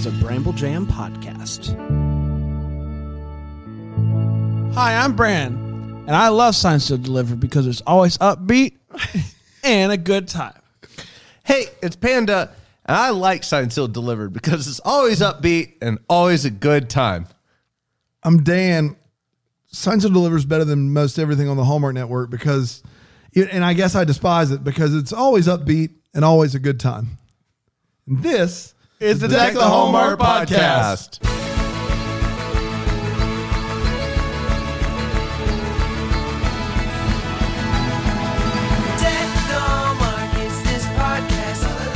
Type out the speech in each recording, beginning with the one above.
is a Bramble Jam podcast. Hi, I'm Bran, and I love Signs to Deliver because it's always upbeat and a good time. Hey, it's Panda, and I like Signed Sealed Delivered because it's always upbeat and always a good time. I'm Dan. Signs of delivers better than most everything on the Hallmark Network because, it, and I guess I despise it because it's always upbeat and always a good time. And this It's the Deck the Hallmark podcast.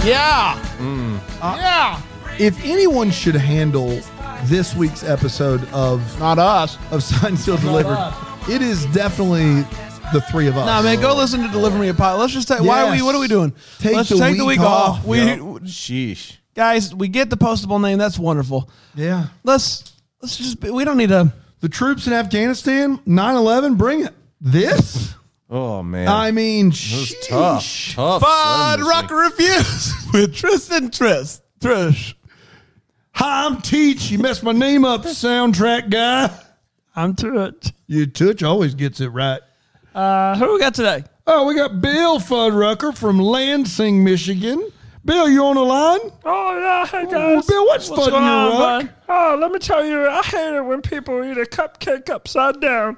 Yeah. Mm. Uh, yeah. If anyone should handle this week's episode of Not us. of Signed, Sealed, Delivered, it is definitely the three of us. Nah, man, go listen to Deliver Me a Pot. Let's just take. Why are we? Yes. What are we doing? Take Let's the take the week week off. off. We Yep. Sheesh. Guys, we get the postable name. That's wonderful. Yeah. Let's let's just. Be, we don't need to. The troops in Afghanistan, 9 11, bring it. This? Oh, man. I mean, it was tough. Tough. Fun sledding rock reviews with Tristan Triss. Trish. Hi, I'm Teach. You messed my name up, soundtrack guy. I'm Trish. You Touch always gets it right. Uh, who we got today? Oh, we got Bill Fuddrucker from Lansing, Michigan. Bill, you on the line? Oh yeah, hey oh, Well, guys. Bill, what's, What's on, your rock? bud? Oh, let me tell you, I hate it when people eat a cupcake upside down.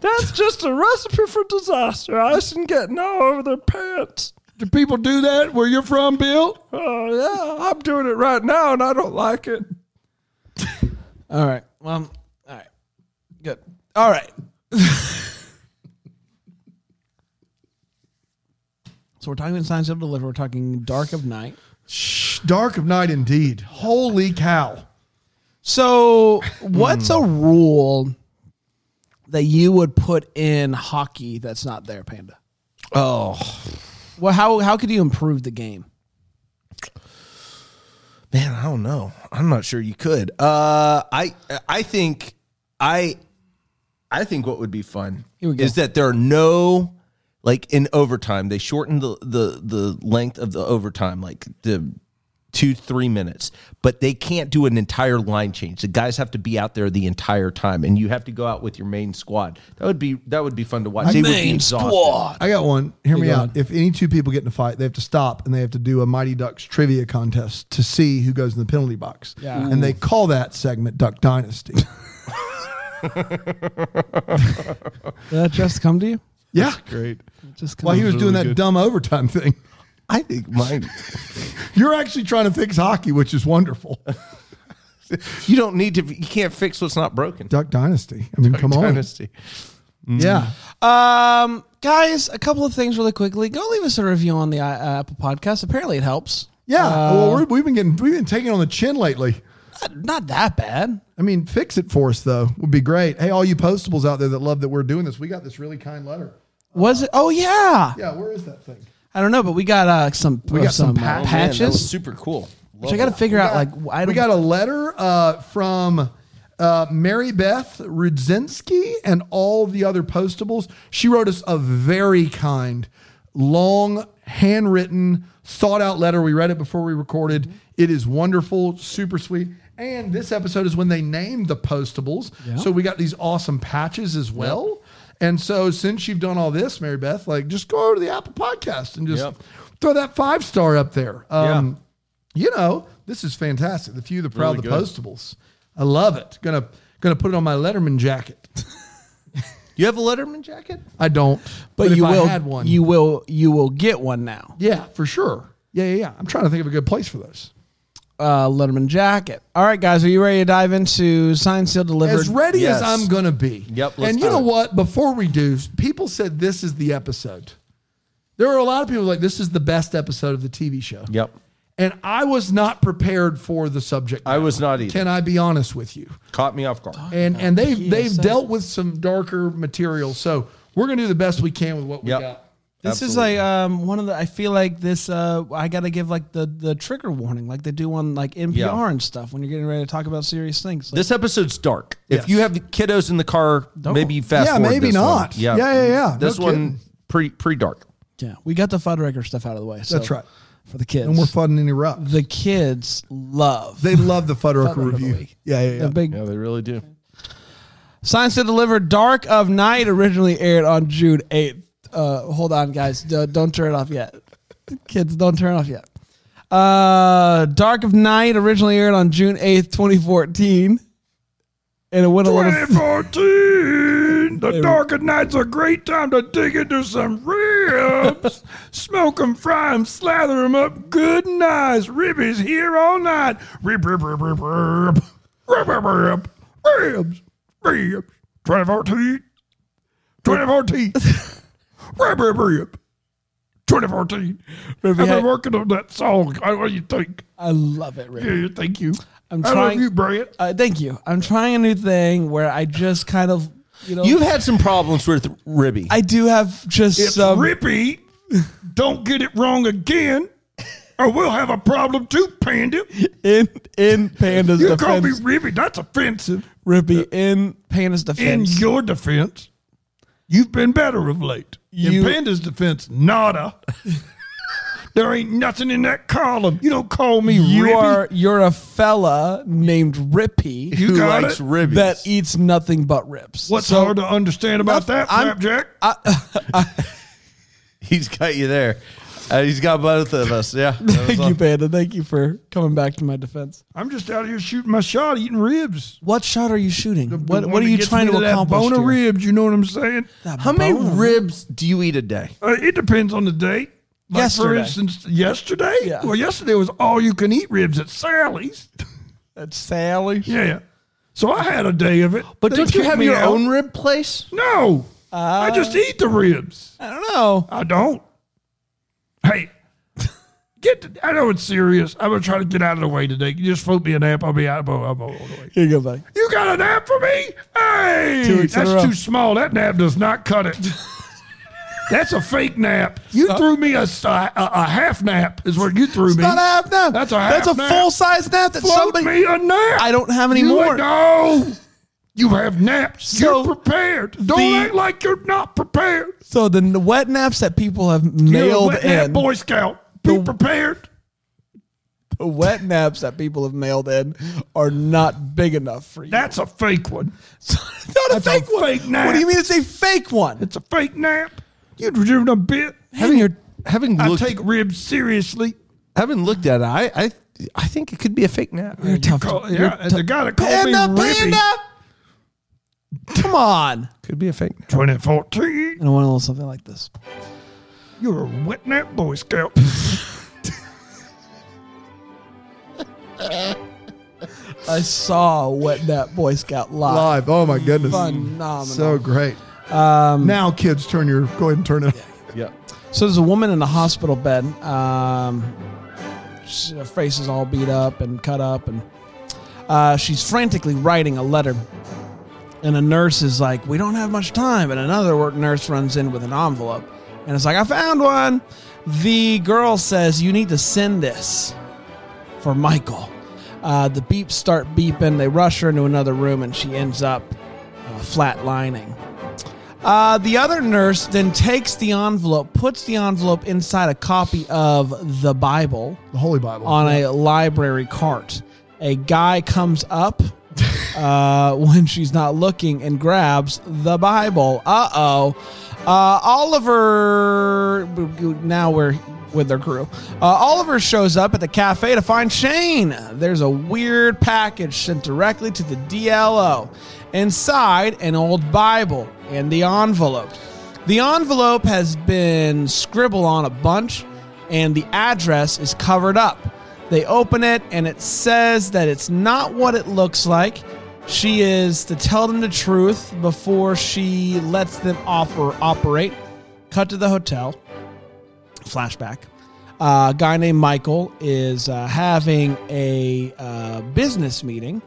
That's just a recipe for disaster. Icing getting all over their pants. Do people do that where you're from, Bill? Oh yeah, I'm doing it right now, and I don't like it. All right. Well, all right. Good. All right. so we're talking Signs of Deliver. We're talking Dark of Night. Shh, dark of night indeed. Holy cow. So, what's a rule that you would put in hockey that's not there, Panda? Oh, Well, how how could you improve the game? man, I don't know. I'm not sure you could. Uh, I I think I I think what would be fun Here we go. is that there are no like in overtime. They shorten the the the length of the overtime, like the two three minutes, but they can't do an entire line change. The guys have to be out there the entire time, and you have to go out with your main squad. That would be that would be fun to watch. They would be exhausted. I got one. Hear me out. If any two people get in a fight, they have to stop and they have to do a Mighty Ducks trivia contest to see who goes in the penalty box. Yeah. And they call that segment Duck Dynasty. Did that just come to you? Yeah. Great. Just While he was doing that dumb overtime thing. I think mine. You're actually trying to fix hockey, which is wonderful. You don't need to. You can't fix what's not broken. Duck Dynasty. I mean, come on. Dynasty. Yeah. Um, guys, a couple of things really quickly. Go leave us a review on the uh, Apple Podcast. Apparently, it helps. Yeah. Uh, well, we're, we've been getting, we've been taking on the chin lately. Not, not that bad. I mean, fix it for us, though, would be great. Hey, all you postables out there that love that we're doing this, we got this really kind letter. Was it? Oh yeah. Yeah, where is that thing? I don't know, but we got uh, some We got some uh, patches. Man, that was super cool. which I got to figure out. Like, I don't, We got a letter uh, from uh, Mary Beth Rudzinski and all the other postables. She wrote us a very kind, long, handwritten, thought out letter. We read it before we recorded. It is wonderful, super sweet. And this episode is when they named the postables. So we got these awesome patches as well. And so since you've done all this, Mary Beth, like just go over to the Apple podcast and just Yep. throw that five star up there. Um, you know, this is fantastic. The few, the proud, Really the good. postables. I love it. Gonna gonna put it on my Letterman jacket. You have a Letterman jacket? I don't, but, if you I will. had one. You will. You will get one now. yeah, for sure. Yeah, yeah, yeah. I'm trying to think of a good place for those. Uh, Letterman jacket. All right, guys, are you ready to dive into Signed, Sealed, Delivered? As ready Yes. as I'm gonna be. Yep, let's And you do know it. what? Before we do, people said this is the episode. There are a lot of people like this is the best episode of the TV show. Yep. And I was not prepared for the subject. I was not either. Can I be honest with you? Caught me off guard. and and they've they've dealt with some darker material. So we're gonna do the best we can with what we Yep. got. This is like um, one of the. I feel like this. Uh, I got to give like the the trigger warning, like they do on like NPR Yeah. and stuff when you're getting ready to talk about serious things. Like, This episode's dark. Yes. If you have kiddos in the car, maybe fast Yeah, forward maybe this not. one. Yeah, Yeah, yeah, yeah. No This one pretty pre pre dark. yeah, we got the Fuddrucker stuff out of the way. So, That's right. for the kids. No more Fudd and interrupt. the kids love. They love the Fuddrucker Fuddrucker the review. Yeah, yeah, yeah. the big Yeah, they really do. Signed, Sealed, Deliver Dark of Night originally aired on June 8th. Uh, hold on, guys. D- don't turn it off yet. Kids, don't turn it off yet. Uh, Dark of Night originally aired on June 8th, 2014. And it went a little. 2014, the dark of night's a great time to dig into some ribs. Smoke 'em, fry 'em, slather 'em up good and nice. Ribbies here all night. Rib, rib, rib, rib, rib. Rib, rib, rib. Ribs, ribs. 2014, 2014. Rib, rib, rib. 2014. I've yeah. been working on that song. What do you think? I love it, Rick. Yeah, thank you. I'm I love trying- you, Brett. Uh, thank you. I'm trying a new thing where I just kind of, you know, You've had some problems with Ribby. I do have just It's some. Rippy. Don't get it wrong again, or we'll have a problem too, Panda. in in Panda's defense. You call me defense, Rippy. That's offensive. Rippy. In Panda's defense. In your defense, you've been better of late. You- in Panda's defense, nada. there ain't nothing in that column. You don't call me you Rippy. are you're a fella named Rippy You Who got likes it? ribbies? that eats nothing but ribs. What's So- hard to understand about that, I'm- Flapjack? He's got you there. Uh, he's got both of us. Yeah. Thank you, Panda. Thank you for coming back to my defense. I'm just out here shooting my shot, eating ribs. What shot are you shooting? The what What are you trying me to accomplish? Bone of ribs, you know what I'm saying? That How many ribs do you eat a day? Uh, it depends on the day. Like for Yesterday. instance, yesterday. Yeah. Well, yesterday was all you can eat ribs at Sally's. At Sally's. yeah. So I had a day of it. But They don't you have your out. own rib place? No. I just eat the ribs. I don't know. I don't. Hey, get. The, I know it's serious. I'm gonna try to get out of the way today. You just float me a nap. I'll be out. I'll, I'll, I'll, Here you go, buddy. You got a nap for me? Hey, Two weeks in a that's too small. That nap does not cut it. That's a fake nap. You uh, threw me a, a, a half nap. Is what you threw me. Not a half nap. That's a That's a nap. full size nap. That Float somebody. me a nap. I don't have any you more. No. You have naps. So, you're prepared. Don't the- act like you're not prepared. So the n- wet naps that people have You're a mailed in, Boy Scout. Be The- prepared. the wet naps that people have mailed in are not big enough for you. That's a fake one. It's not a That's a fake one. fake nap. What do you mean it's a fake one? It's a fake nap. You're doing a bit. Having your having I looked take ribs seriously. having looked at it, I I I think it could be a fake nap. You're tough. Call, you're yeah, and the guy that called Panda, me Rippy. panda. Come on. Could be a fake nap. 2014. And I want a little something like this. You're a wet nap Boy Scout. I saw Wet Nap Boy Scout live. Live. Oh my goodness. Phenomenal. So great. um, Now, kids, turn your go ahead and turn it. Yeah. So there's a woman in a hospital bed. Um, she- her face is all beat up and cut up, and uh, she's frantically writing a letter. And a nurse is like, "We don't have much time." And another work nurse runs in with an envelope, and it's like, "I found one." The girl says, "You need to send this for Michael." Uh, the beeps start beeping. They rush her into another room, and she ends up uh, flatlining. Uh, the other nurse then takes the envelope, puts the envelope inside a copy of the Bible The Holy Bible. on a library cart. A guy comes up uh, when she's not looking and grabs the Bible. Uh oh. Uh, Oliver. Now we're with their crew. Uh, Oliver shows up at the cafe to find Shane. There's a weird package sent directly to the DLO. Inside, an old Bible and the envelope. The envelope has been scribbled on a bunch, and the address is covered up. They open it, and it says that it's not what it looks like. She is to tell them the truth before she lets them offer operate. Cut to the hotel. Flashback. Uh, a guy named Michael is uh, having a uh, business meeting,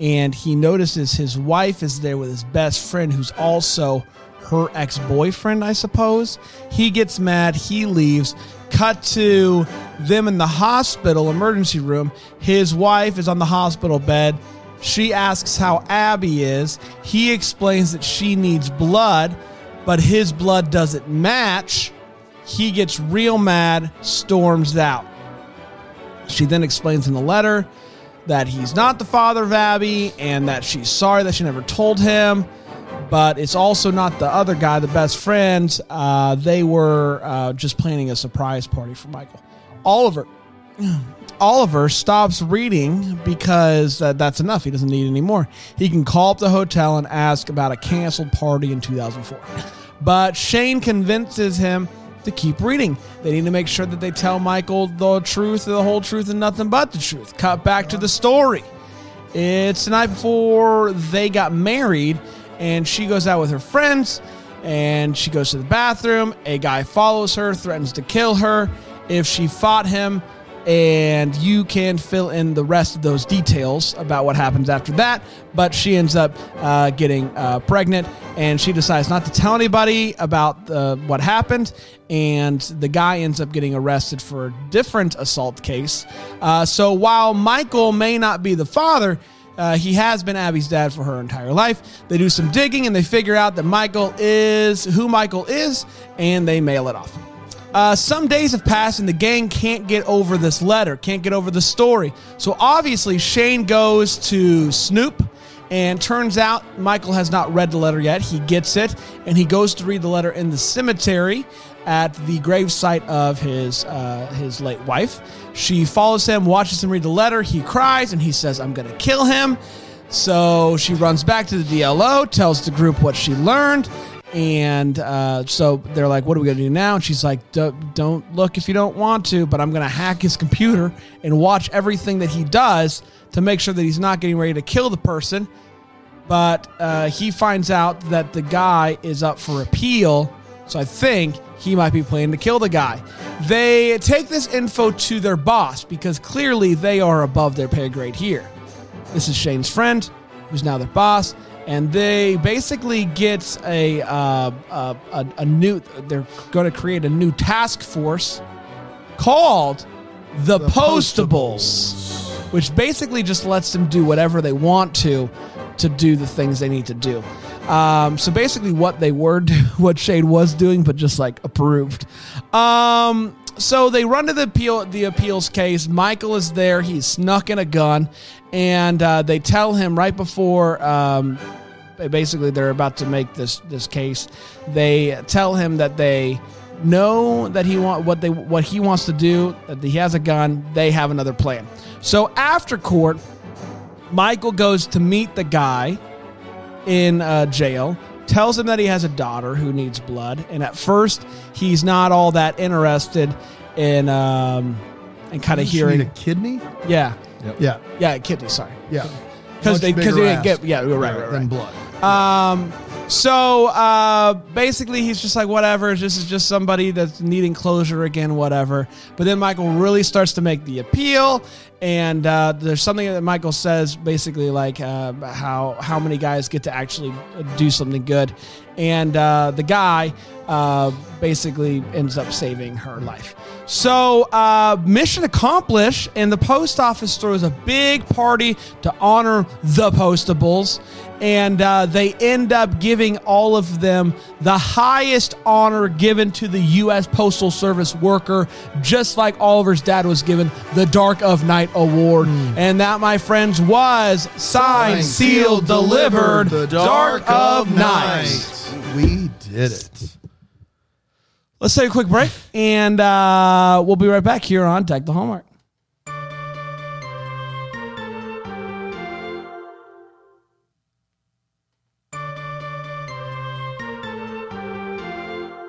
and he notices his wife is there with his best friend, who's also her ex boyfriend, I suppose. He gets mad, he leaves. Cut to them in the hospital emergency room. His wife is on the hospital bed. She asks how Abby is. He explains that she needs blood, but his blood doesn't match. He gets real mad, storms out. She then explains in the letter that he's not the father of Abby and that she's sorry that she never told him. But it's also not the other guy, the best friend. Uh, they were uh, just planning a surprise party for Michael. Oliver, Oliver stops reading because that, that's enough. He doesn't need any more. He can call up the hotel and ask about a canceled party in 2004. But Shane convinces him to keep reading. They need to make sure that they tell Michael the truth, the whole truth, and nothing but the truth. Cut back to the story. It's the night before they got married, and she goes out with her friends, and she goes to the bathroom. A guy follows her, threatens to kill her if she fought him, and you can fill in the rest of those details about what happens after that. But she ends up uh, getting uh, pregnant, and she decides not to tell anybody about uh, what happened. And the guy ends up getting arrested for a different assault case. Uh, so while Michael may not be the father, uh, he has been Abby's dad for her entire life. They do some digging and they figure out that Michael is who Michael is, and they mail it off. Uh, some days have passed and the gang can't get over this letter, can't get over the story. So obviously, Shane goes to Snoop, and turns out Michael has not read the letter yet. He gets it, and he goes to read the letter in the cemetery at the gravesite of his uh, his late wife. She follows him, watches him read the letter. He cries, and he says, "I'm going to kill him." So she runs back to the DLO, tells the group what she learned, and uh, so they're like, "What are we gonna do now?" And she's like, "D- "Don't look if you don't want to, but I'm gonna hack his computer and watch everything that he does to make sure that he's not getting ready to kill the person." But uh, he finds out that the guy is up for appeal, so I think he might be planning to kill the guy. They take this info to their boss because clearly they are above their pay grade here. This is Shane's friend, who's now their boss, and they basically get a uh, a, a, a new. They're going to create a new task force called the, Postables, which basically just lets them do whatever they want to to do the things they need to do. Um, so basically, what they were, do- what shade was doing, but just like approved. Um, so they run to the appeal, the appeals case. Michael is there. He's snuck in a gun, and uh, they tell him right before. Um, basically, they're about to make this this case. They tell him that they know that he want what they what he wants to do. That he has a gun. They have another plan. So after court, Michael goes to meet the guy in uh, jail, tells him that he has a daughter who needs blood, and at first he's not all that interested in um, in kind of Doesn't need hearing. a kidney. Yeah, Yeah, yeah, kidney. Sorry, yeah. because they because they didn't get yeah right right right. than blood. Um, so uh, basically, he's just like, whatever. This is just somebody that's needing closure again, whatever. But then Michael really starts to make the appeal, and uh, there's something that Michael says, basically like uh, how how many guys get to actually do something good, and uh, the guy uh, basically ends up saving her life. So uh, mission accomplished, and the post office throws a big party to honor the Postables and uh, they end up giving all of them the highest honor given to the U.S. Postal Service worker, just like Oliver's dad was given the Dark of Night Award. And that, my friends, was signed, sealed, delivered, the Dark, of Night. We did it. Let's take a quick break, and uh, we'll be right back here on Deck the Hallmark.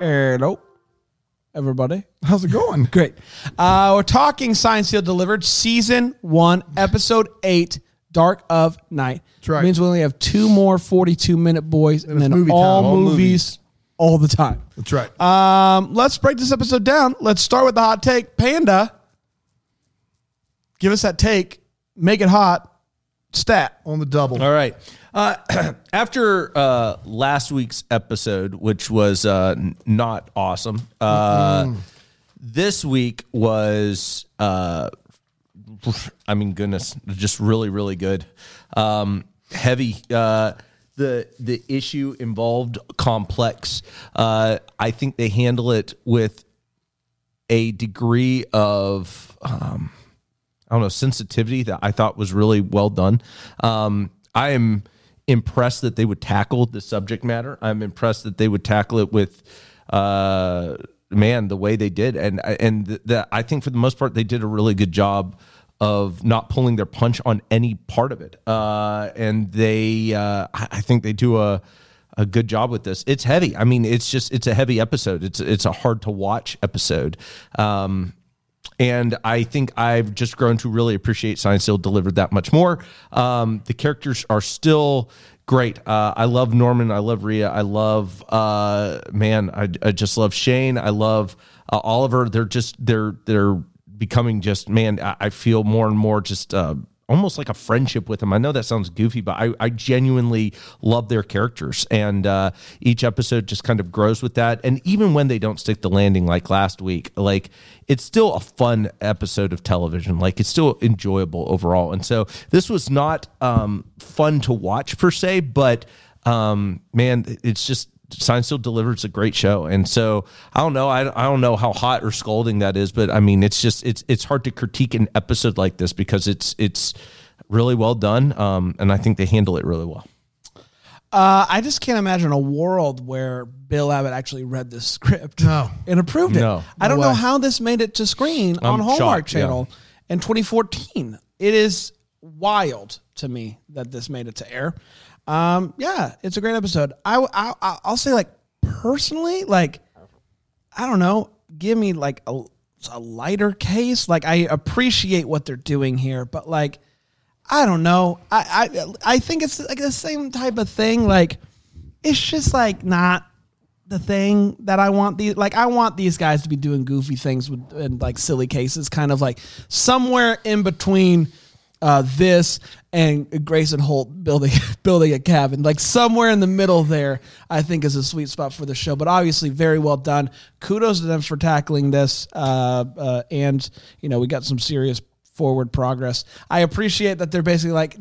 Hello, everybody. How's it going? Great. Uh, we're talking Signed, Sealed, Delivered, Season 1, Episode 8, Dark of Night. That's right. means we only have two more 42 minute boys and, it's then movie all, time. All movies, all the time. That's right. Um, let's break this episode down. Let's start with the hot take. Panda, give us that take. Make it hot. Stat. On the double. All right. Uh, after uh, last week's episode, which was uh, n- not awesome, uh, this week was, uh, I mean, goodness, just really, really good. Um, heavy. Uh, the the issue involved complex. Uh, I think they handle it with a degree of um, I don't know sensitivity that I thought was really well done. Um, I am impressed that they would tackle the subject matter. I'm impressed that they would tackle it with uh, man the way they did, and and that I think for the most part they did a really good job of not pulling their punch on any part of it. Uh, and they, uh, I think they do a a good job with this. It's heavy. I mean, it's just it's a heavy episode. It's it's a hard to watch episode. Um, and I think I've just grown to really appreciate Signed, Sealed, delivered that much more. Um, the characters are still great. Uh, I love Norman. I love Rita. I love uh, man. I, I just love Shane. I love uh, Oliver. They're just they're they're becoming just man. I, I feel more and more just. Almost like a friendship with them. I know that sounds goofy, but I, I genuinely love their characters, and uh, each episode just kind of grows with that. And even when they don't stick the landing, like last week, like it's still a fun episode of television. Like it's still enjoyable overall. And so this was not um, fun to watch per se, but um, man, it's just Sign Still delivers a great show, and so I don't know. I, I don't know how hot or scolding that is, but I mean, it's just it's it's hard to critique an episode like this because it's it's really well done, um, and I think they handle it really well. Uh, I just can't imagine a world where Bill Abbott actually read this script No. and approved it. No. I don't No know how this made it to screen on I'm Hallmark shocked, yeah. Channel in 2014. It is wild to me that this made it to air. Um, yeah, it's a great episode. I, I I'll say like personally, like I don't know, give me like a, a lighter case. Like I appreciate what they're doing here, but like I don't know. I I I think it's like the same type of thing. Like it's just like not the thing that I want these like I want these guys to be doing goofy things with and like silly cases, kind of like somewhere in between uh, this and Grayson Holt building building a cabin, like somewhere in the middle there, I think is a sweet spot for the show. But obviously, very well done. Kudos to them for tackling this, uh, uh, and you know we got some serious forward progress. I appreciate that they're basically like.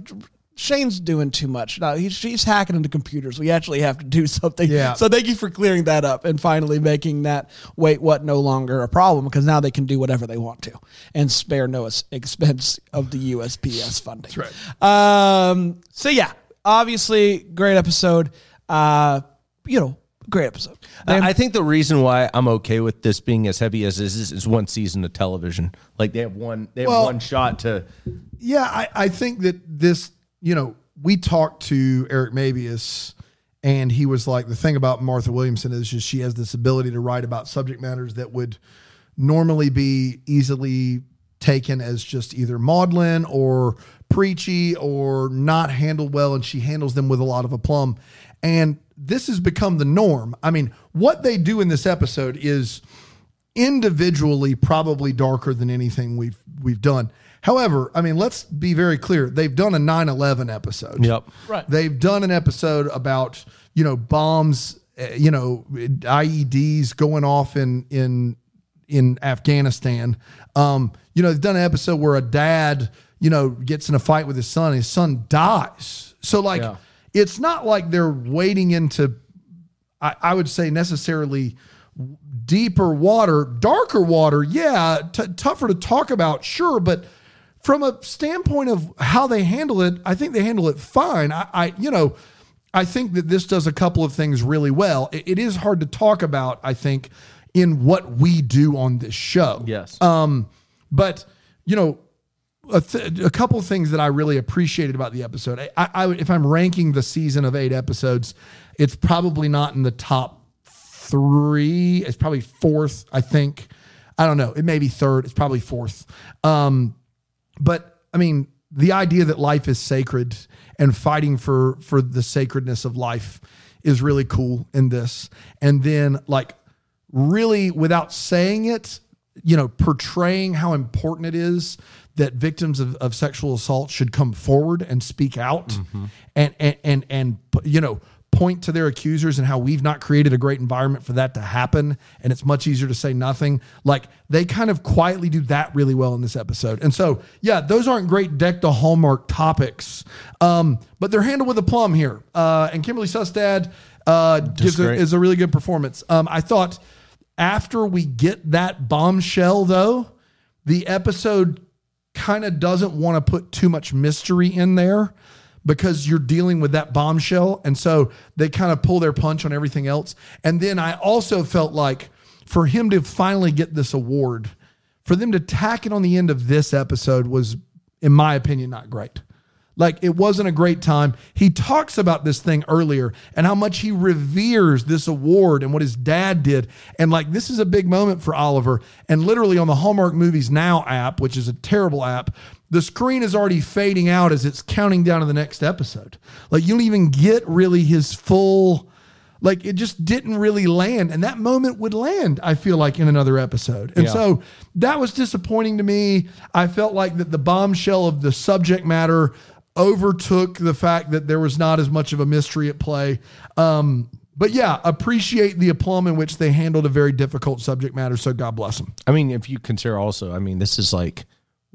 Shane's doing too much. No, he's, he's hacking into computers. We actually have to do something. Yeah. So thank you for clearing that up and finally making that wait what no longer a problem because now they can do whatever they want to and spare no expense of the USPS funding. That's right. Um, so yeah, obviously great episode. Uh, you know, great episode. I I think the reason why I'm okay with this being as heavy as this is is one season of television. Like they have one they have Well- one shot to Yeah, I, I think that this, you know, we talked to Eric Mabius, and he was like, the thing about Martha Williamson is just she has this ability to write about subject matters that would normally be easily taken as just either maudlin or preachy or not handled well, and she handles them with a lot of aplomb. And this has become the norm. I mean, what they do in this episode is individually probably darker than anything we've we've done. However, I mean, let's be very clear. They've done a 9/11 episode. Yep. Right. They've done an episode about, you know, bombs, uh, you know, IEDs going off in in in Afghanistan. Um, you know, they've done an episode where a dad, you know, gets in a fight with his son, and his son dies. So like Yeah. it's not like they're wading into I, I would say necessarily deeper water, darker water, yeah, t- tougher to talk about, sure, but from a standpoint of how they handle it, I think they handle it fine. I, I you know, I think that this does a couple of things really well. It- it is hard to talk about, I think, in what we do on this show. Yes. Um, but you know, a, th- a couple of things that I really appreciated about the episode. I, I, if I'm ranking the season of eight episodes, it's probably not in the top three. It's probably fourth, I think. I don't know. It may be third. It's probably fourth. Um, but I mean, the idea that life is sacred and fighting for for the sacredness of life is really cool in this. And then like really without saying it, you know, portraying how important it is that victims of, of sexual assault should come forward and speak out mm-hmm. and, and and and you know point to their accusers and how we've not created a great environment for that to happen and it's much easier to say nothing. Like they kind of quietly do that really well in this episode. And so yeah those aren't great deck the hallmark topics. Um, but they're handled with a plum here. Uh, and kimberly sustad uh, gives a, is a really good performance. Um, i thought after we get that bombshell though the episode kind of doesn't want to put too much mystery in there because you're dealing with that bombshell. And so they kind of pull their punch on everything else. And then I also felt like for him to finally get this award, for them to tack it on the end of this episode was, in my opinion, not great. Like it wasn't a great time. He talks about this thing earlier and how much he reveres this award and what his dad did. And like this is a big moment for Oliver. And literally on the Hallmark Movies Now app, which is a terrible app, the screen is already fading out as it's counting down to the next episode. Like you don't even get really his full like it just didn't really land and that moment would land i feel like in another episode and Yeah. so that was disappointing to me i felt like that the bombshell of the subject matter overtook the fact that there was not as much of a mystery at play um, but yeah appreciate the aplomb in which they handled a very difficult subject matter so god bless them I mean, if you consider also, I mean, this is like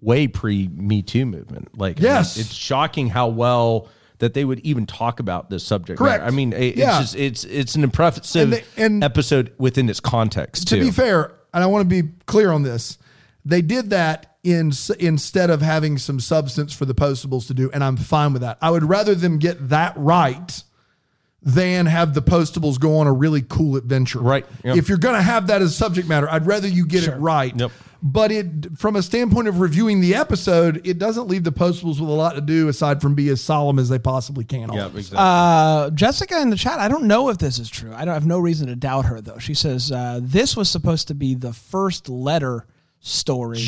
way pre Me Too movement. Like, I mean, Yes. it's shocking how well that they would even talk about this subject. Correct. matter. I mean, it- it's Yeah. just it's it's an impressive And they- and- episode within its context. to too. be fair, and I want to be clear on this, they did that in instead of having some substance for the postables to do, and I'm fine with that. I would rather them get that right than have the postables go on a really cool adventure. Right, yep. If you're going to have that as subject matter, I'd rather you get it right. Yep. But it, from a standpoint of reviewing the episode, it doesn't leave the postables with a lot to do aside from be as solemn as they possibly can. yeah, exactly. Uh, Jessica in the chat. I don't know if this is true. I don't I have no reason to doubt her though. She says uh, this was supposed to be the first letter story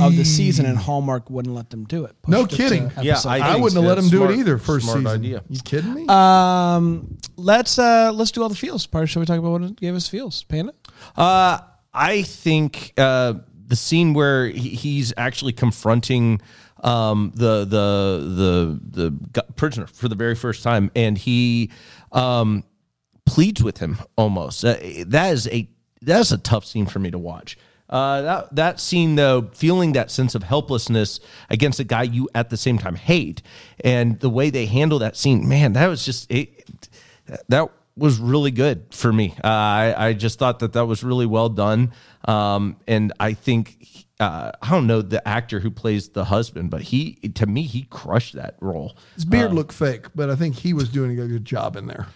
of the season, and Hallmark wouldn't let them do it. No Pushed it kidding. Yeah, I. I wouldn't have let that's them do it either first smart season. idea. You kidding me? Um, let's uh, let's do all the feels. Part. should we talk about what it gave us feels? Panda. Uh, I think uh, the scene where he, he's actually confronting um, the the the the gu- prisoner for the very first time, and he um, pleads with him almost. Uh, that is a that's a tough scene for me to watch. Uh, that that scene though, feeling that sense of helplessness against a guy you at the same time hate, and the way they handle that scene, man, that was just it, that was really good for me. Uh, I I just thought that that was really well done, um, and I think. Uh, I don't know the actor who plays the husband, but he to me he crushed that role. His beard looked fake, but I think he was doing a good job in there.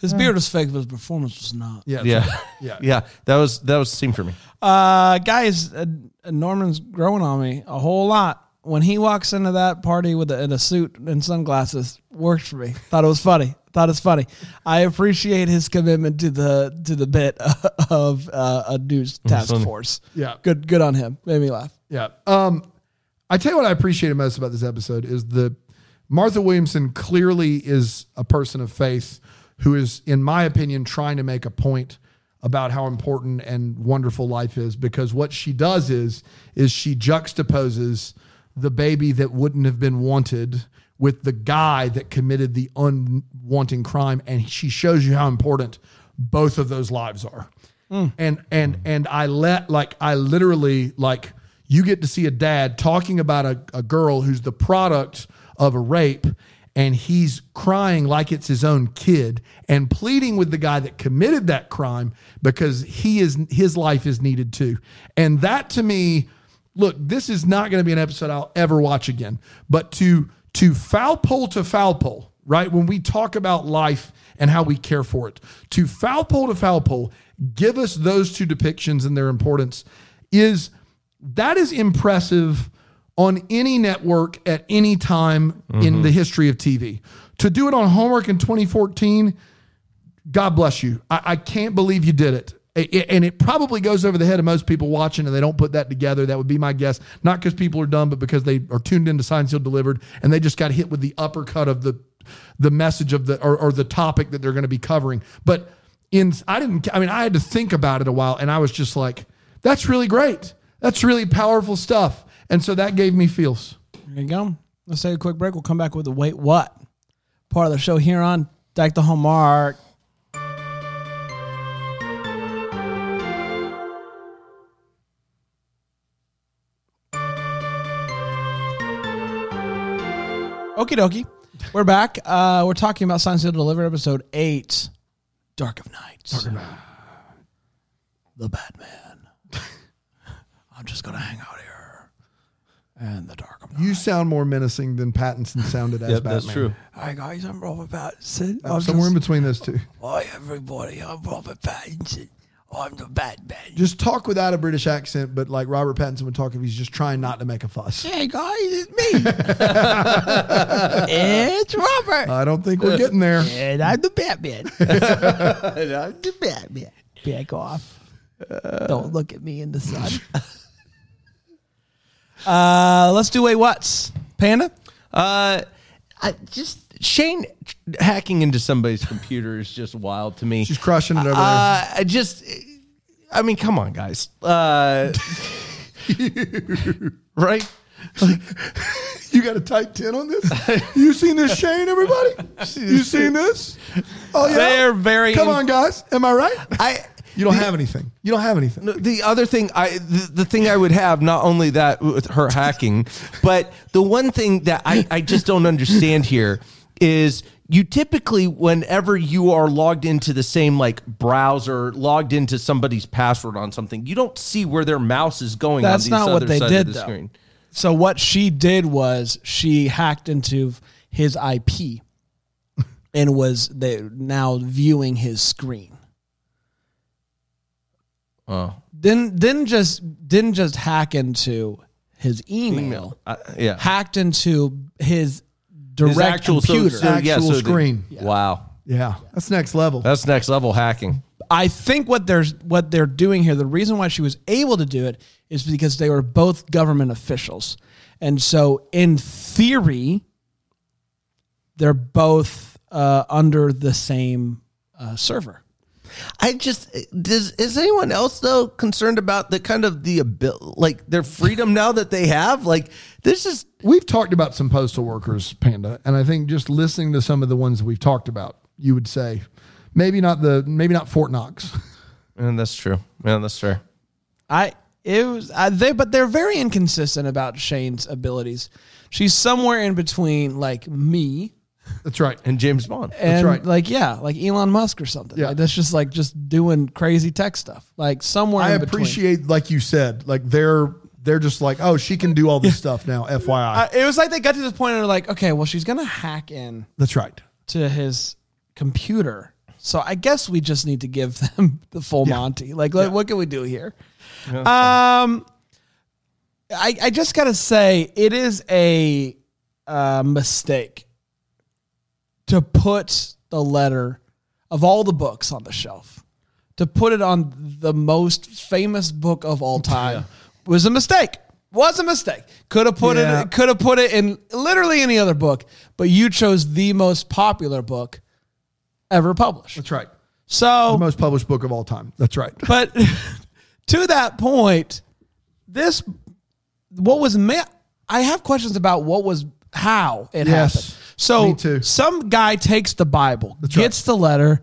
His beard was fake, but his performance was not. Yeah, Yeah, yeah. yeah. That was that was the scene for me. Uh, guys, uh, Norman's growing on me a whole lot. When he walks into that party with a, in a suit and sunglasses, worked for me. Thought it was funny. Thought it's funny. I appreciate his commitment to the to the bit of uh, a news task funny. force. Yeah. good good on him. Made me laugh. Yeah. Um, I tell you what I appreciated most about this episode is the Martha Williamson clearly is a person of faith who is, in my opinion, trying to make a point about how important and wonderful life is because what she does is is she juxtaposes the baby that wouldn't have been wanted with the guy that committed the unwanting crime and she shows you how important both of those lives are. Hmm. And and and I let like I literally like you get to see a dad talking about a, a girl who's the product of a rape and he's crying like it's his own kid and pleading with the guy that committed that crime because he is his life is needed too. And that to me look this is not going to be an episode I'll ever watch again but to to foul pole to foul pole right? When we talk about life and how we care for it to foul pole to foul pole give us those two depictions and their importance is that is impressive on any network at any time in the mm-hmm. history of TV. To do it on Hallmark in 2014, God bless you. I, I can't believe you did it. I- I- And it probably goes over the head of most people watching and they don't put that together. That would be my guess. Not because people are dumb, but because they are tuned into Signed, Sealed, Delivered and they just got hit with the uppercut of the the message of the or, or the topic that they're going to be covering. But in I didn't I mean I had to think about it a while and I was just like, that's really great. That's really powerful stuff. And so that gave me feels. There you go. Let's take a quick break. We'll come back with the wait what part of the show here on Deck the Hallmark. Okie dokie. We're back. Uh, we're talking about Signed, Sealed, Deliver episode eight, Dark of Nights. Dark of Night. The Batman. I'm just gonna hang out here. And the Dark of You sound more menacing than Pattinson sounded as Yep, Batman. that's true. Hi guys, I'm Robert Pattinson. Uh, I'm somewhere in between those two. Hi everybody, I'm Robert Pattinson. I'm the Batman. Just talk without a British accent, but like Robert Pattinson would talk if he's just trying not to make a fuss. Hey guys, it's me. it's Robert. I don't think we're getting there. And I'm the Batman. and I'm the Batman. Back off. Don't look at me in the sun. Uh, let's do a what's Panda. Uh, I just Shane hacking into somebody's computer is just wild to me. She's crushing it over there. Uh, I just, I mean, come on, guys. Uh, right? You got a tight 10 on this? You seen this, Shane, everybody? You seen this? Oh, yeah. They're very Come on, guys. Am I right? I. You don't have anything. You don't have anything. The other thing, I the, the thing I would have not only that with her hacking, but the one thing that I, I just don't understand here is you typically whenever you are logged into the same like browser, logged into somebody's password on something, you don't see where their mouse is going. That's on not this what they did, the though. screen. So what she did was she hacked into his IP and was they now viewing his screen. Oh, Didn't didn't just didn't just hack into his email. email. Uh, yeah. Hacked into his His direct actual so- computer. so, yeah, Actual so the- screen. Wow, Yeah. That's next level. that's next level hacking. I think what there's what they're doing here, the reason why she was able to do it is because they were both government officials. And so in theory, they're both uh, under the same uh, server. I just does is anyone else though concerned about the kind of the abil- like their freedom now that they have? Like this is We've talked about some postal workers, Panda, and I think just listening to some of the ones that we've talked about, you would say maybe not the maybe not Fort Knox. and that's true. Yeah, that's fair. I it was I, they, but they're very inconsistent about Shane's abilities. She's somewhere in between, like me, That's right. And James Bond. and right. like yeah, like Elon Musk or something. Yeah. Like, that's just like just doing crazy tech stuff. Like somewhere I in between. appreciate, like you said, like they're they're just like, oh, she can do all this stuff now. FYI, Uh, it was like they got to this point and they're like, okay, well, she's gonna hack in that's right. to his computer. So I guess we just need to give them the full Monty. Like, like, what can we do here? Um, I I just gotta say it is a uh, mistake to put the letter of all the books on the shelf to put it on the most famous book of all time was a mistake. Was a mistake. Could have put Yeah. it. Could have put it in literally any other book, but you chose the most popular book ever published. That's right. So The most published book of all time. That's right. but to that point, this what was meant. I have questions about what was how it Yes. happened. So some guy takes the Bible, right. gets the letter,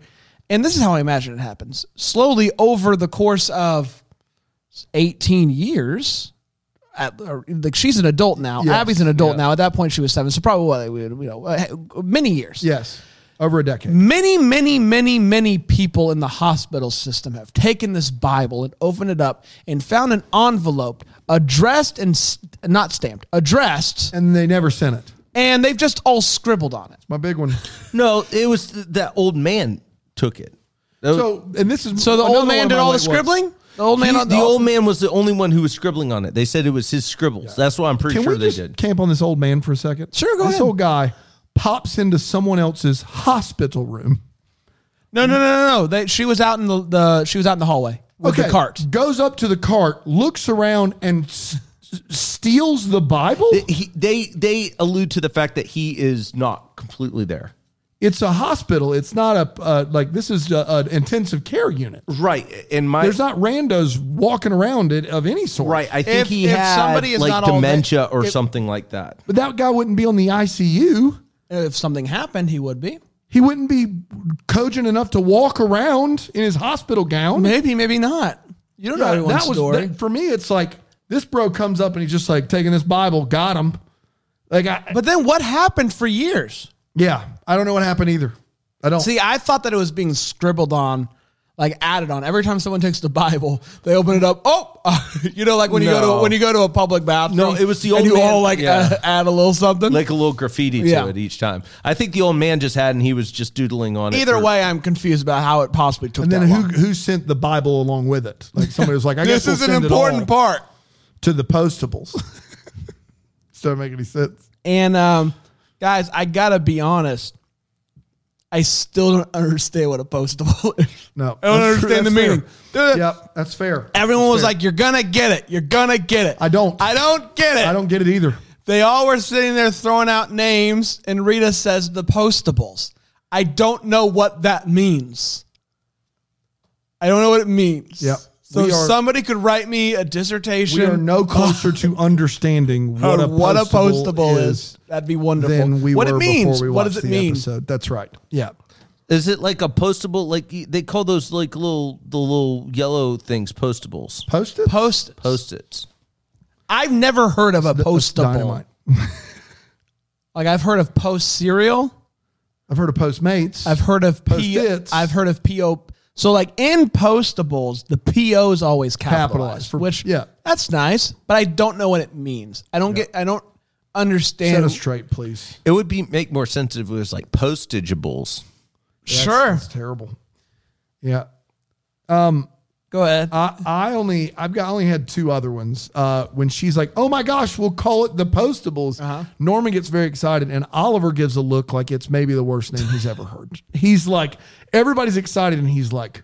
and this is how I imagine it happens. Slowly over the course of eighteen years. At, or, like she's an adult now. Yes. Abby's an adult now. At that point, she was seven. So probably what you know, uh, many years. Yes, over a decade. Many, many, many, many people in the hospital system have taken this Bible and opened it up and found an envelope addressed and st- not stamped, addressed, And they never sent it. And they've just all scribbled on it. My big one. No, it was th- that old man took it. That was- So, and this is So the another old one man of did my all the late ones. scribbling. The old man He- on the old man was the only one who was scribbling on it. They said it was his scribbles. That's why I'm pretty Can sure we they just did. camp on this old man for a second? Sure, go ahead. this ahead. old guy pops into someone else's hospital room. No, no, no, no, no. They, she was out in the, the she was out in the hallway with the cart. Goes up to the cart, looks around, and s- s- steals the Bible. He, they they allude to the fact that he is not completely there. It's a hospital. It's not a uh, like this is an intensive care unit. Right. And my There's not randos walking around it of any sort. right. I think If- he if had somebody is like not all dementia or if- something like that. But that guy wouldn't be on the ICU. If something happened, he would be. He wouldn't be cogent enough to walk around in his hospital gown. Maybe, maybe not. You don't know Yeah, everyone's that was story. that- for me. It's like this bro comes up and he's just like taking this Bible, got him. Like, I, but then what happened for years? yeah, I don't know what happened either. I don't. See, I thought that it was being scribbled on like added on. Every time someone takes the Bible, they open it up. Oh, you know, like when you go to when you go to a public bathroom. No, it was the and old you man- all like yeah. uh, add a little something. like a little graffiti to Yeah. it each time. I think the old man just had, and he was just doodling on it. Either way, I'm confused about how it possibly took And then that who long. who sent the Bible along with it? Like somebody was like, I This guess we'll is an send important part. To the postables. Doesn't make any sense. And um, guys, I gotta be honest. I still don't understand what a postable is. No, I don't understand the meaning. fair. Yep, that's fair. Everyone That's was fair. like, "You're gonna get it. You're gonna get it." I don't. I don't get it. I don't get it either. They all were sitting there throwing out names, and Rita says the postables. I don't know what that means. I don't know what it means. Yep. So are- somebody could write me a dissertation. We are no closer to understanding what a what a postable, postable is. That'd be wonderful. than we what were it means. before we what does it mean? episode. That's right. Yeah. Is it like a postable? Like they call those like little the little yellow things postables, Post it. Post. It. Post-its. I've never heard of a postable. Like I've heard of post cereal. I've heard of Postmates. I've heard of Post-its. I've heard of PO. So like in postables, the PO is always capitalized, Capitalized for- which yeah. that's nice, but I don't know what it means. I don't get. I don't set understand. us straight, please. It would be make more sense if it was like postageables. That's- sure, That's terrible. Yeah. Um, go ahead. I, I only I've got only had two other ones. Uh, when she's like, "Oh my gosh, we'll call it the Postables." Uh-huh. Norman gets very excited, and Oliver gives a look like it's maybe the worst name he's ever heard. He's like, everybody's excited, and he's like,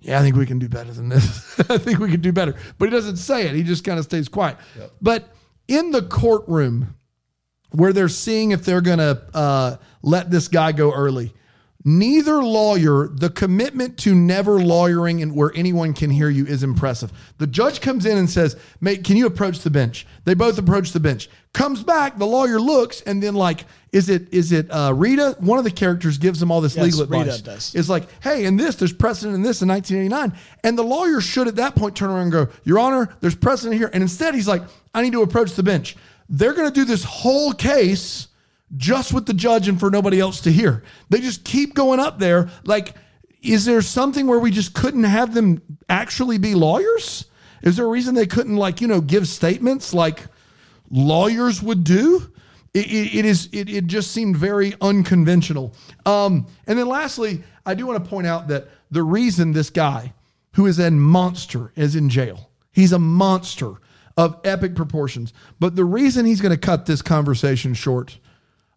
"Yeah, I think we can do better than this. I think we can do better." But he doesn't say it. He just kind of stays quiet. But in the courtroom, where they're seeing if they're going to uh, let this guy go early. Neither lawyer, the commitment to never lawyering and where anyone can hear you is impressive. The judge comes in and says, Mate, can you approach the bench? They both approach the bench. Comes back, the lawyer looks, and then like, is it is it uh, Rita? One of the characters gives them all this Yes, legal Rita advice. does. It's like, hey, in this, there's precedent in this in 1989. And the lawyer should at that point turn around and go, Your Honor, there's precedent here. And instead, he's like, I need to approach the bench. They're going to do this whole case just with the judge and for nobody else to hear. They just keep going up there. Like, is there something where we just couldn't have them actually be lawyers? Is there a reason they couldn't, like, you know, give statements like lawyers would do? It, it, it is. It, it just seemed very unconventional. Um, and then lastly, I do want to point out that the reason this guy, who is a monster, is in jail. He's a monster of epic proportions. But the reason he's going to cut this conversation short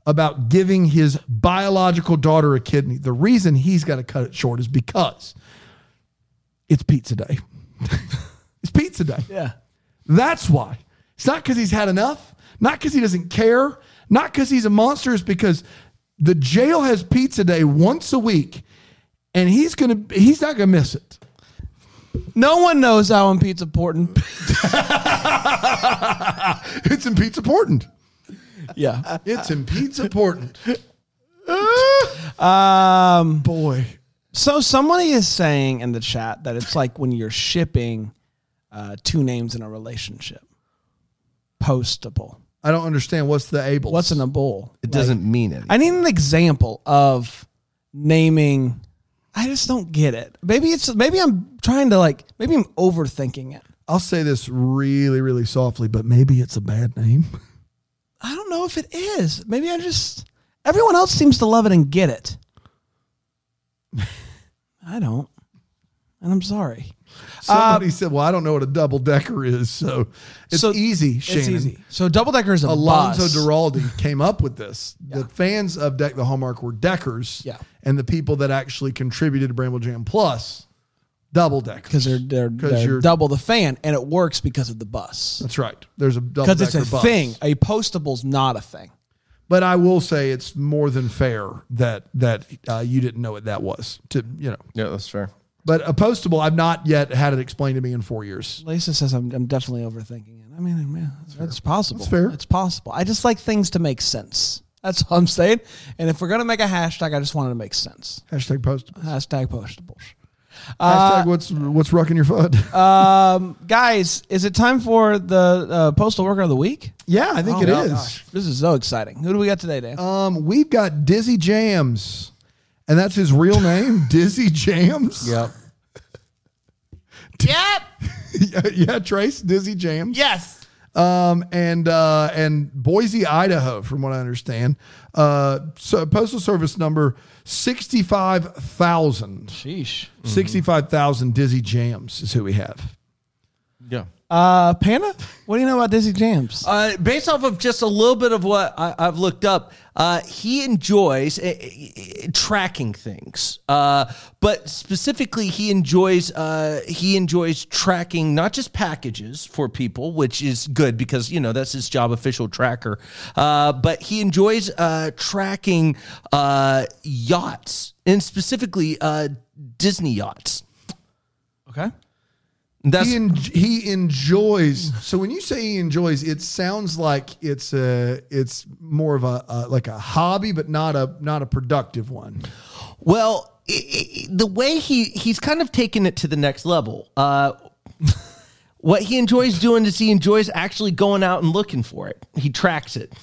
about giving his biological daughter a kidney, the reason he's got to cut it short is because it's pizza day. it's pizza day. yeah. That's why. It's not because he's had enough, not because he doesn't care, not because he's a monster. It's because the jail has pizza day once a week, and he's gonna he's not gonna miss it. No one knows how in pizza important. It's in pizza important. Yeah. It's in pizza important. Um. Boy, So somebody is saying in the chat that it's like when you're shipping uh, two names in a relationship. Postable. I don't understand what's the able. What's in a bowl? It doesn't mean anything. I need an example of naming. I just don't get it. Maybe it's maybe I'm trying to like maybe I'm overthinking it. I'll say this really, really softly, but maybe it's a bad name. I don't know if it is. Maybe I just everyone else seems to love it and get it. I don't. And I'm sorry. Somebody um, said, "Well, I don't know what a double decker is, so it's So- easy." Shannon. It's easy. So double decker is a Alonzo bus. Duralde came up with this. The fans of Deck the Hallmark were deckers, Yeah. and the people that actually contributed to Bramble Jam Plus, double deck because they're they're, 'Cause they're you're- double the fan, and it works because of the bus. That's right. There's a double Because it's a bus. thing. A postable's not a thing. But I will say it's more than fair that that uh, you didn't know what that was. To you know, yeah, that's fair. but a postable, I've not yet had it explained to me in four years. Lisa says I'm, I'm definitely overthinking it. I mean, yeah, it's, possible. That's fair. It's possible. I just like things to make sense. That's all I'm saying. And if we're gonna make a hashtag, I just want it to make sense. Hashtag postable. Hashtag postables. Hashtag what's what's rucking your foot? Um, guys, is it time for the uh, postal worker of the week? yeah, I think it Oh, is. gosh. This is so exciting. Who do we got today, Dan? Um, we've got Dizzy Jams, and that's his real name, Dizzy Jams. Yep. Yep. yeah, yeah, Trace, Dizzy Jams. Yes. um, and uh, and Boise, Idaho, from what I understand. Uh, so postal service number sixty five thousand. Sheesh. Sixty-five thousand Dizzy Jams is who we have. Yeah. Uh, Panda, what do you know about Dizzy Jams? Uh, based off of just a little bit of what I, I've looked up, uh, he enjoys uh, tracking things, uh, but specifically, he enjoys uh, he enjoys tracking not just packages for people, which is good because you know that's his job, official tracker. Uh, but he enjoys uh, tracking uh, yachts and specifically uh, Disney yachts. okay. That's he, en- he enjoys. So when you say he enjoys, it sounds like it's a it's more of a, a like a hobby, but not a not a productive one. Well, i i the way he he's kind of taken it to the next level. Uh, what he enjoys doing is he enjoys actually going out and looking for it. He tracks it.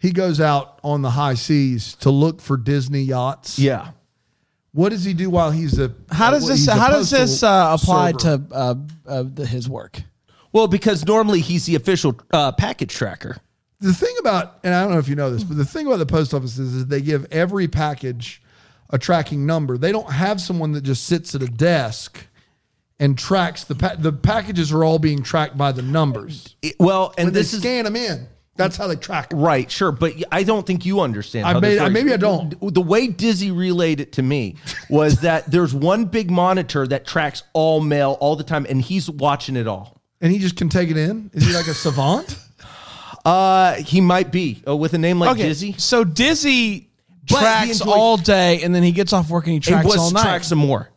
He goes out on the high seas to look for Disney yachts. Yeah. What does he do while he's a? How does uh, this How does this uh, apply server? to uh, uh, the, his work? Well, because normally he's the official uh, package tracker. the thing about, and I don't know if you know this, but the thing about the post office is, is they give every package a tracking number. They don't have someone that just sits at a desk and tracks the pa- the packages are all being tracked by the numbers. It- well, and When they this is scan them in, that's how they track them. Right, sure, but I don't think you understand. I how may- maybe I don't. The way Dizzy relayed it to me was that there's one big monitor that tracks all mail all the time, and he's watching it all. And he just can take it in. Is he like a savant? Uh, he might be uh, with a name like Okay, Dizzy. so Dizzy But tracks enjoys- all day, and then he gets off work and he He tracks was all night. track some more.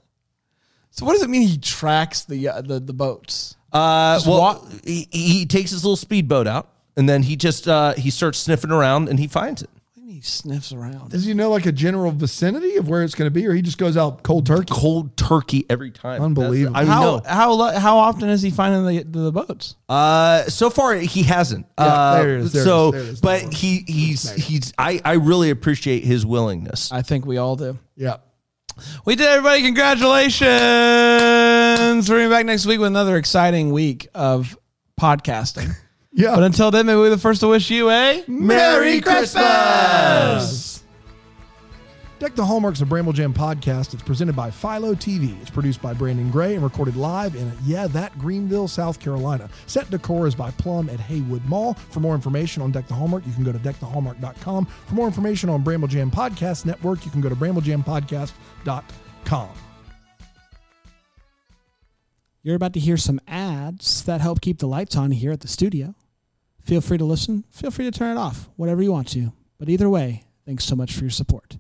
so what does it mean? He tracks the uh, the the boats. Uh, Just well, walk- he, he takes his little speedboat out, and then he just uh, he starts sniffing around, and he finds it. He sniffs around. Does he know like a general vicinity of where it's going to be, or he just goes out cold turkey? Cold turkey every time. Unbelievable. That's- I how know. how how often is he finding the the, the boats? Uh, so far he hasn't. Yeah, uh, there it is, there so, is, there but he he's he's. I I really appreciate his willingness. I think we all do. Yeah. We did, everybody. Congratulations! We're gonna back next week with another exciting week of podcasting. Yeah. But until then, maybe we're the first to wish you a Merry Christmas! Deck the Hallmarks of Bramble Jam podcast. It's presented by Philo TV. It's produced by Brandon Gray and recorded live in, yeah, that Greenville, South Carolina. Set decor is by Plum at Haywood Mall. For more information on Deck the Hallmark, you can go to deckthehallmark.com. For more information on Bramble Jam Podcast Network, you can go to bramblejampodcast.com. You're about to hear some ads that help keep the lights on here at the studio. Feel free to listen, feel free to turn it off, whatever you want to. But either way, thanks so much for your support.